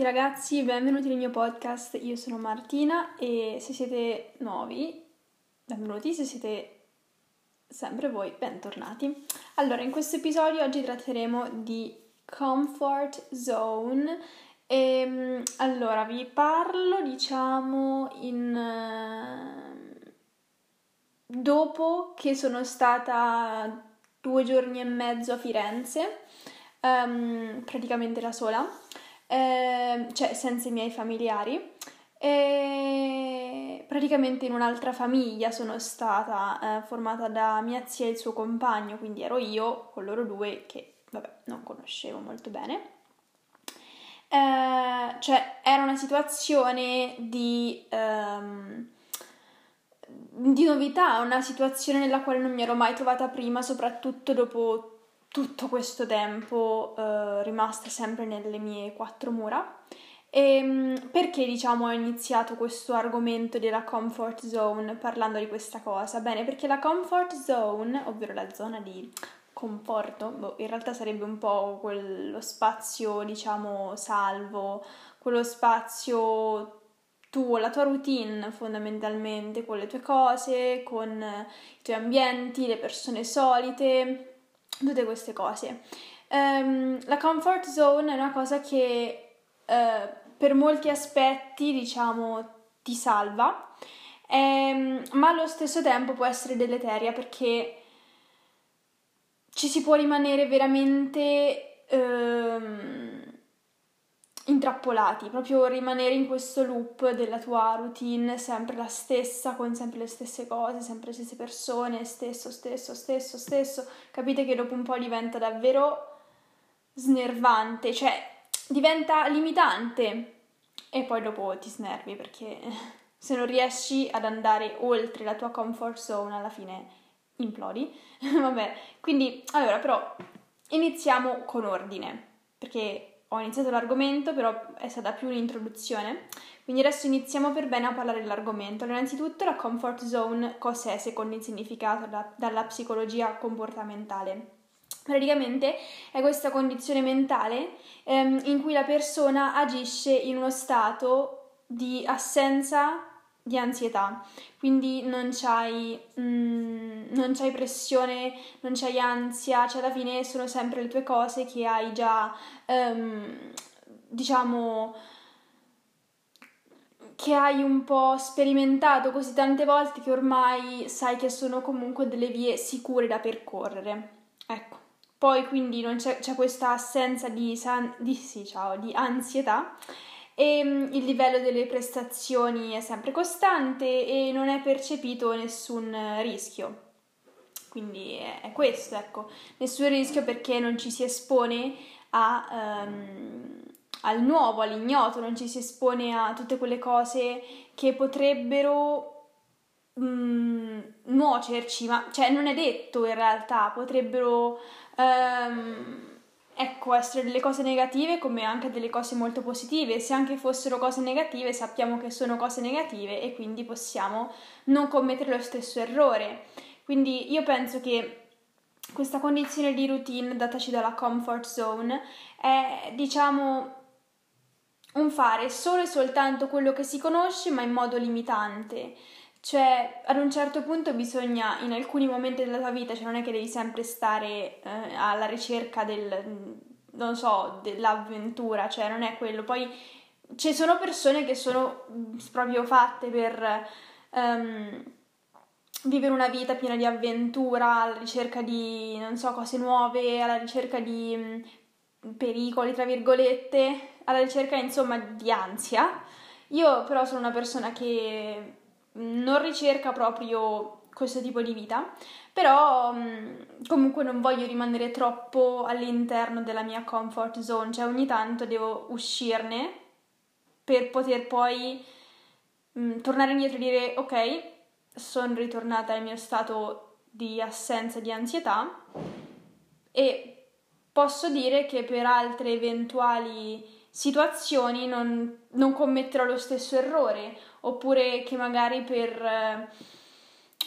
Tutti ragazzi, benvenuti nel mio podcast. Io sono Martina e se siete nuovi, benvenuti, se siete sempre voi, bentornati. Allora, in questo episodio oggi tratteremo di comfort zone e ehm, allora vi parlo, diciamo, in uh, dopo che sono stata due giorni e mezzo a Firenze, um, praticamente da sola eh, cioè senza i miei familiari. E praticamente in un'altra famiglia sono stata eh, formata da mia zia e il suo compagno, quindi ero io con loro due che vabbè non conoscevo molto bene. Eh, cioè era una situazione di, ehm, di novità, una situazione nella quale non mi ero mai trovata prima, soprattutto dopo tutto questo tempo eh, rimasta sempre nelle mie quattro mura. E ehm, perché diciamo ho iniziato questo argomento della comfort zone parlando di questa cosa? Bene, perché la comfort zone, ovvero la zona di conforto, boh, in realtà sarebbe un po' quello spazio, diciamo, salvo, quello spazio tuo, la tua routine fondamentalmente, con le tue cose, con i tuoi ambienti, le persone solite, tutte queste cose. Um, la comfort zone è una cosa che uh, per molti aspetti, diciamo, ti salva, um, ma allo stesso tempo può essere deleteria perché ci si può rimanere veramente um, intrappolati, proprio rimanere in questo loop della tua routine sempre la stessa, con sempre le stesse cose, sempre le stesse persone, stesso, stesso, stesso, stesso. Capite che dopo un po' diventa davvero snervante, cioè diventa limitante e poi dopo ti snervi perché se non riesci ad andare oltre la tua comfort zone alla fine implodi. Vabbè, quindi allora però iniziamo con ordine perché ho iniziato l'argomento, però è stata più un'introduzione. Quindi adesso iniziamo per bene a parlare dell'argomento. Allora, innanzitutto la comfort zone cos'è secondo il significato da, dalla psicologia comportamentale? Praticamente è questa condizione mentale ehm, in cui la persona agisce in uno stato di assenza di ansietà, quindi non c'hai, mm, non c'hai pressione, non c'hai ansia, cioè alla fine sono sempre le tue cose che hai già, um, diciamo, che hai un po' sperimentato così tante volte che ormai sai che sono comunque delle vie sicure da percorrere. Ecco. Poi quindi c'è, c'è questa assenza di, san, di, sì, ciao, di ansietà e mm, il livello delle prestazioni è sempre costante e non è percepito nessun rischio. Quindi è questo, ecco, nessun rischio perché non ci si espone a, um, al nuovo, all'ignoto, non ci si espone a tutte quelle cose che potrebbero um, nuocerci, ma cioè non è detto in realtà, potrebbero um, ecco, essere delle cose negative come anche delle cose molto positive. Se anche fossero cose negative, sappiamo che sono cose negative e quindi possiamo non commettere lo stesso errore. Quindi io penso che questa condizione di routine dataci dalla comfort zone è, diciamo, un fare solo e soltanto quello che si conosce, ma in modo limitante. Cioè, ad un certo punto bisogna, in alcuni momenti della tua vita, cioè non è che devi sempre stare eh, alla ricerca del, non so, dell'avventura, cioè non è quello. Poi ci sono persone che sono mm, proprio fatte per um, vivere una vita piena di avventura, alla ricerca di, non so, cose nuove, alla ricerca di um, pericoli, tra virgolette, alla ricerca, insomma, di ansia. Io però sono una persona che non ricerca proprio questo tipo di vita, però mm, comunque non voglio rimanere troppo all'interno della mia comfort zone, cioè ogni tanto devo uscirne per poter poi mh, mm, tornare indietro e dire ok, sono ritornata al mio stato di assenza di ansietà e posso dire che per altre eventuali situazioni non, non commetterò lo stesso errore, oppure che magari per eh,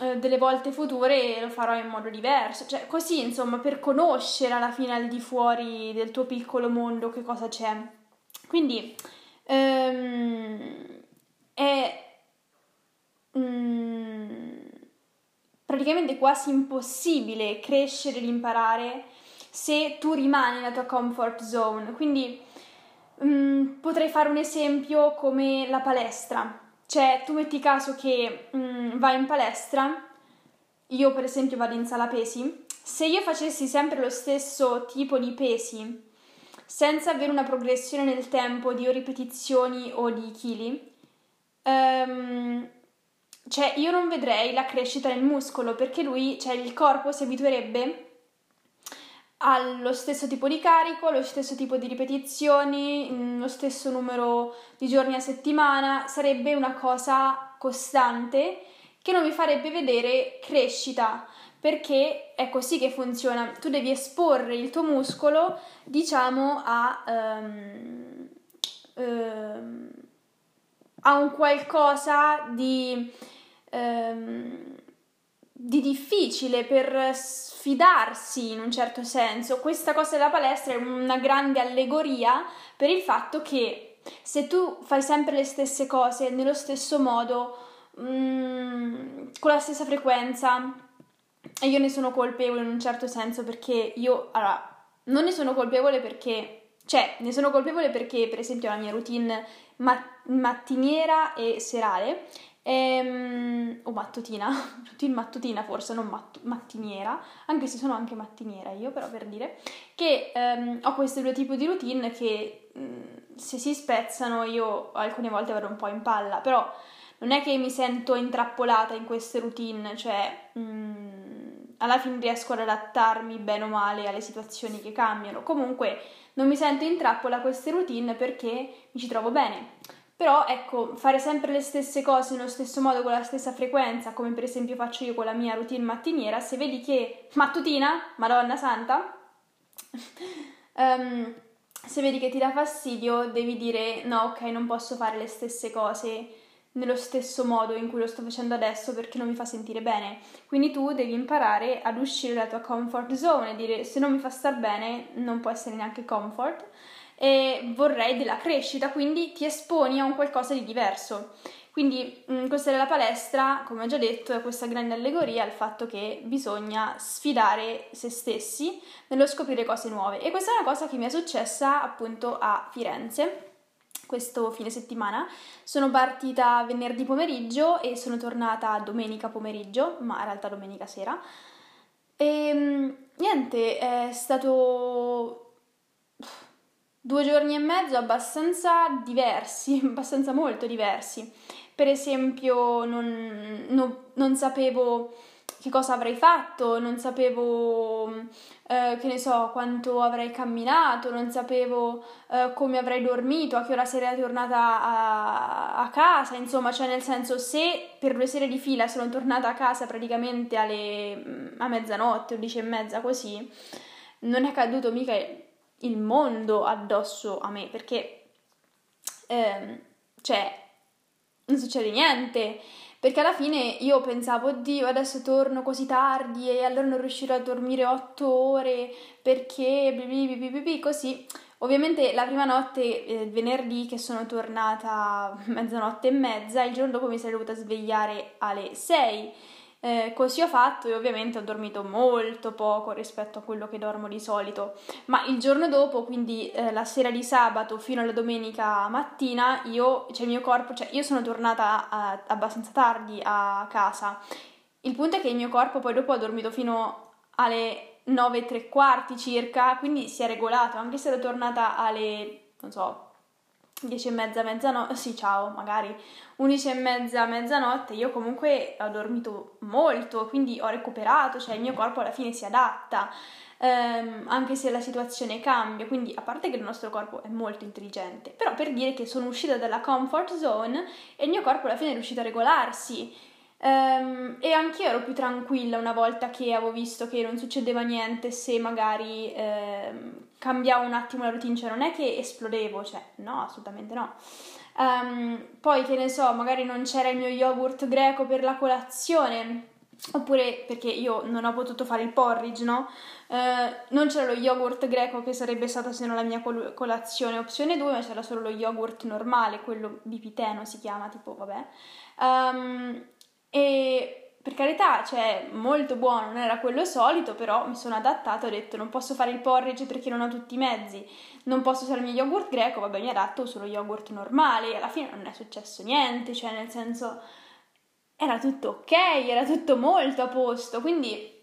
eh, delle volte future lo farò in modo diverso, cioè così insomma per conoscere alla fine al di fuori del tuo piccolo mondo che cosa c'è. Quindi um, è um, praticamente quasi impossibile crescere ed imparare se tu rimani nella tua comfort zone. Quindi um, potrei fare un esempio come la palestra. Cioè, tu metti caso che vai in palestra, io per esempio vado in sala pesi, se io facessi sempre lo stesso tipo di pesi senza avere una progressione nel tempo di ripetizioni o di chili, um, cioè io non vedrei la crescita nel muscolo perché lui, cioè il corpo si abituerebbe allo stesso tipo di carico, allo stesso tipo di ripetizioni, mm, lo stesso numero di giorni a settimana, sarebbe una cosa costante che non mi farebbe vedere crescita perché è così che funziona. Tu devi esporre il tuo muscolo, diciamo, a, um, um, a un qualcosa di, um, di difficile per sfidarsi in un certo senso. Questa cosa della palestra è una grande allegoria per il fatto che se tu fai sempre le stesse cose nello stesso modo, mm, con la stessa frequenza, e io ne sono colpevole in un certo senso perché io, allora, non ne sono colpevole perché, cioè, ne sono colpevole perché, per esempio, la mia routine mat- mattiniera e serale, ehm, o mattutina, routine mattutina forse, non mat- mattiniera, anche se sono anche mattiniera io, però per dire, che ehm, ho questi due tipi di routine che mh, mm, se si spezzano io alcune volte vado un po' in palla, però non è che mi sento intrappolata in queste routine, cioè mh, mm, alla fine riesco ad adattarmi bene o male alle situazioni che cambiano. Comunque non mi sento in trappola a queste routine perché mi ci trovo bene. Però ecco, fare sempre le stesse cose nello stesso modo, con la stessa frequenza, come per esempio faccio io con la mia routine mattiniera, se vedi che mattutina, Madonna Santa, um, se vedi che ti dà fastidio, devi dire no, ok, non posso fare le stesse cose nello stesso modo in cui lo sto facendo adesso perché non mi fa sentire bene. Quindi tu devi imparare ad uscire dalla tua comfort zone e dire se non mi fa star bene non può essere neanche comfort e vorrei della crescita, quindi ti esponi a un qualcosa di diverso. Quindi mm, questa della palestra, come ho già detto, è questa grande allegoria al fatto che bisogna sfidare se stessi nello scoprire cose nuove. E questa è una cosa che mi è successa appunto a Firenze questo fine settimana. Sono partita venerdì pomeriggio e sono tornata domenica pomeriggio, ma in realtà domenica sera. E ehm, niente, è stato due giorni e mezzo abbastanza diversi, abbastanza molto diversi. Per esempio, non, non, non sapevo che cosa avrei fatto, non sapevo, eh, che ne so, quanto avrei camminato, non sapevo eh, come avrei dormito, a che ora sarei tornata a, a, casa, insomma, cioè nel senso se per due sere di fila sono tornata a casa praticamente alle, mm, a mezzanotte, 11 e mezza così, non è caduto mica il mondo addosso a me, perché, eh, cioè, non succede niente perché alla fine io pensavo, oddio, adesso torno così tardi e allora non riuscirò a dormire otto ore perché bibibibibibi, così. Ovviamente la prima notte, eh, venerdì, che sono tornata mezzanotte e mezza, il giorno dopo mi sarei dovuta svegliare alle 6 eh, così ho fatto e ovviamente ho dormito molto poco rispetto a quello che dormo di solito, ma il giorno dopo, quindi eh, la sera di sabato fino alla domenica mattina, io, cioè il mio corpo, cioè io sono tornata a, abbastanza tardi a casa. Il punto è che il mio corpo poi dopo ha dormito fino alle 9 e tre quarti circa, quindi si è regolato, anche se ero tornata alle, non so, 10 e mezza, mezzanotte, sì ciao, magari. 11 e mezza, mezzanotte, io comunque ho dormito molto, quindi ho recuperato, cioè il mio corpo alla fine si adatta, ehm, anche se la situazione cambia, quindi a parte che il nostro corpo è molto intelligente, però per dire che sono uscita dalla comfort zone e il mio corpo alla fine è riuscito a regolarsi, Um, e anche io ero più tranquilla una volta che avevo visto che non succedeva niente se magari um, cambiavo un attimo la routine, cioè non è che esplodevo, cioè no, assolutamente no. Um, poi che ne so, magari non c'era il mio yogurt greco per la colazione, Oppure perché io non ho potuto fare il porridge, no? Eh, non c'era lo yogurt greco che sarebbe stata se non la mia col- colazione opzione 2, ma c'era solo lo yogurt normale, quello bipiteno si chiama, tipo, vabbè. Um, carità, cioè, molto buono, non era quello solito, però mi sono adattata, ho detto non posso fare il porridge perché non ho tutti i mezzi, non posso usare il mio yogurt greco, vabbè, mi adatto solo yogurt normale, alla fine non è successo niente, cioè, nel senso era tutto ok, era tutto molto a posto, quindi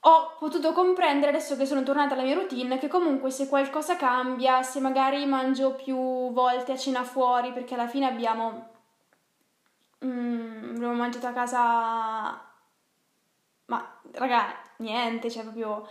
ho potuto comprendere adesso che sono tornata alla mia routine che comunque se qualcosa cambia, se magari mangio più volte a cena fuori, perché alla fine abbiamo, mm, abbiamo mangiato a casa, ma raga, niente, cioè proprio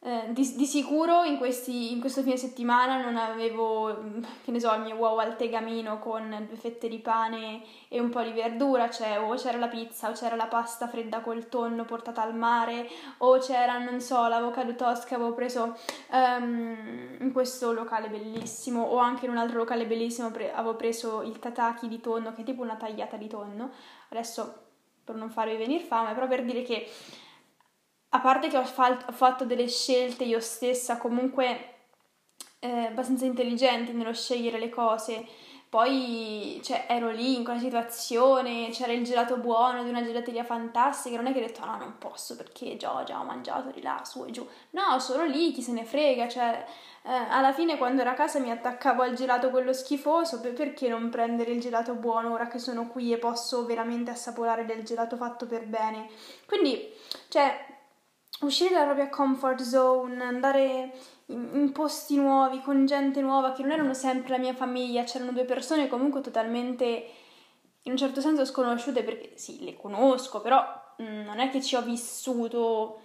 eh, di, di, sicuro in, questi, in, questo fine settimana non avevo, mm, che ne so, il mio uovo al tegamino con due fette di pane e un po' di verdura, cioè o c'era la pizza o c'era la pasta fredda col tonno portata al mare o c'era, non so, l'avocado toast che avevo preso um, in questo locale bellissimo o anche in un altro locale bellissimo pre- avevo preso il tataki di tonno che è tipo una tagliata di tonno. Adesso per non farvi venire fame, però per dire che a parte che ho, fa- ho fatto delle scelte io stessa comunque eh, abbastanza intelligenti nello scegliere le cose, poi cioè, ero lì in quella situazione, c'era il gelato buono di una gelateria fantastica, non è che ho detto no, non posso perché già, già ho mangiato di là, su e giù. No, solo lì, chi se ne frega, cioè eh, alla fine quando ero a casa mi attaccavo al gelato quello schifoso, perché non prendere il gelato buono ora che sono qui e posso veramente assaporare del gelato fatto per bene. Quindi, cioè, uscire dalla propria comfort zone, andare in, posti nuovi, con gente nuova, che non erano sempre la mia famiglia, c'erano due persone comunque totalmente, in un certo senso, sconosciute, perché sì, le conosco, però mm, non è che ci ho vissuto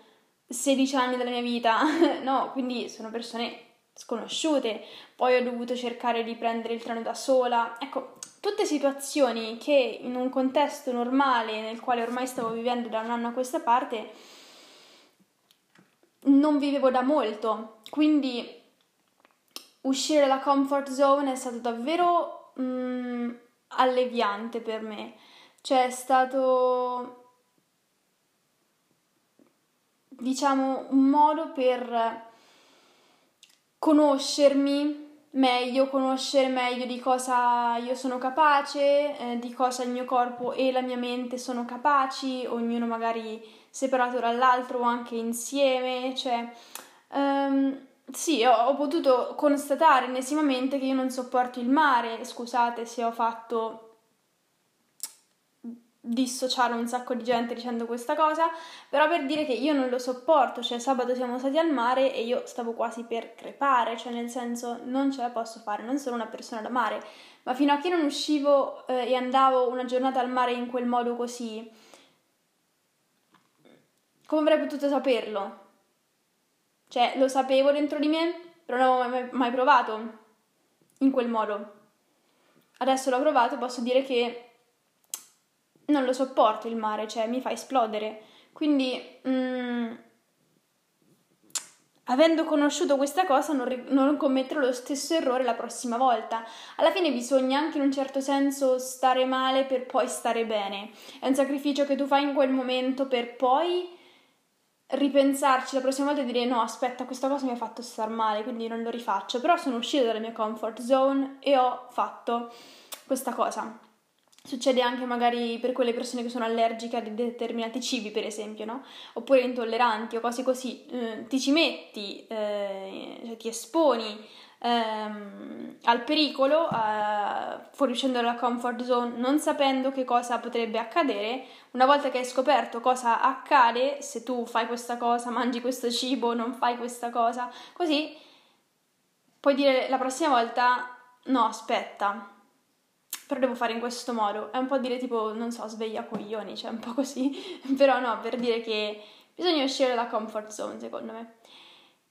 16 anni della mia vita, no, quindi sono persone sconosciute, poi ho dovuto cercare di prendere il treno da sola, ecco, tutte situazioni che in un contesto normale nel quale ormai stavo vivendo da un anno a questa parte, non vivevo da molto, quindi uscire dalla comfort zone è stato davvero mm, alleviante per me. Cioè è stato, diciamo, un modo per conoscermi meglio, conoscere meglio di cosa io sono capace, eh, di cosa il mio corpo e la mia mente sono capaci, ognuno magari separato dall'altro o anche insieme, cioè um, sì, ho, ho, potuto constatare ennesimamente che io non sopporto il mare, scusate se ho fatto dissociare un sacco di gente dicendo questa cosa, però per dire che io non lo sopporto, cioè sabato siamo stati al mare e io stavo quasi per crepare, cioè nel senso non ce la posso fare, non sono una persona da mare, ma fino a che non uscivo eh, e andavo una giornata al mare in quel modo così, come avrei potuto saperlo? Cioè, lo sapevo dentro di me, però non avevo mai, provato in quel modo. Adesso l'ho provato, posso dire che non lo sopporto il mare, cioè mi fa esplodere. Quindi, mm, avendo conosciuto questa cosa, non, non commetterò lo stesso errore la prossima volta. Alla fine bisogna anche in un certo senso stare male per poi stare bene. È un sacrificio che tu fai in quel momento per poi ripensarci la prossima volta e dire no, aspetta, questa cosa mi ha fatto star male, quindi non lo rifaccio. Però sono uscita dalla mia comfort zone e ho fatto questa cosa. Succede anche magari per quelle persone che sono allergiche a determinati cibi, per esempio, no? Oppure intolleranti o cose così. Eh, ti ci metti, eh, cioè ti esponi ehm, al pericolo, eh, fuoriuscendo dalla comfort zone, non sapendo che cosa potrebbe accadere. Una volta che hai scoperto cosa accade, se tu fai questa cosa, mangi questo cibo, non fai questa cosa, così puoi dire la prossima volta no, aspetta. Però devo fare in questo modo. È un po' dire tipo, non so, sveglia coglioni, cioè un po' così. Però no, per dire che bisogna uscire dalla comfort zone, secondo me.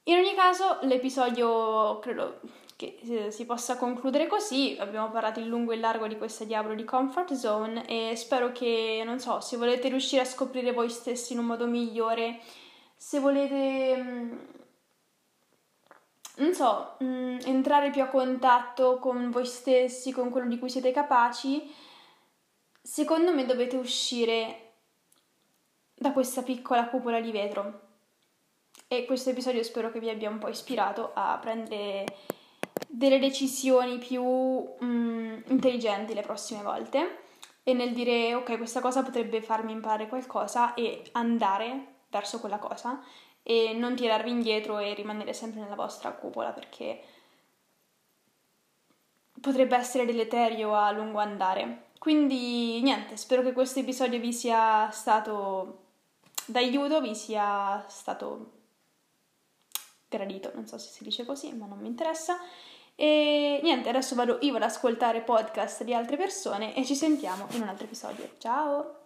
In ogni caso, l'episodio credo che si possa concludere così. Abbiamo parlato in lungo e in largo di questa diavolo di comfort zone e spero che, non so, se volete riuscire a scoprire voi stessi in un modo migliore, se volete, mm, non so, mm, entrare più a contatto con voi stessi, con quello di cui siete capaci, secondo me dovete uscire da questa piccola cupola di vetro. E questo episodio spero che vi abbia un po' ispirato a prendere delle decisioni più mm, intelligenti le prossime volte e nel dire ok questa cosa potrebbe farmi imparare qualcosa e andare verso quella cosa e non tirarvi indietro e rimanere sempre nella vostra cupola perché potrebbe essere deleterio a lungo andare. Quindi niente, spero che questo episodio vi sia stato d'aiuto, vi sia stato gradito, non so se si dice così, ma non mi interessa. E niente, adesso vado io ad ascoltare podcast di altre persone e ci sentiamo in un altro episodio. Ciao!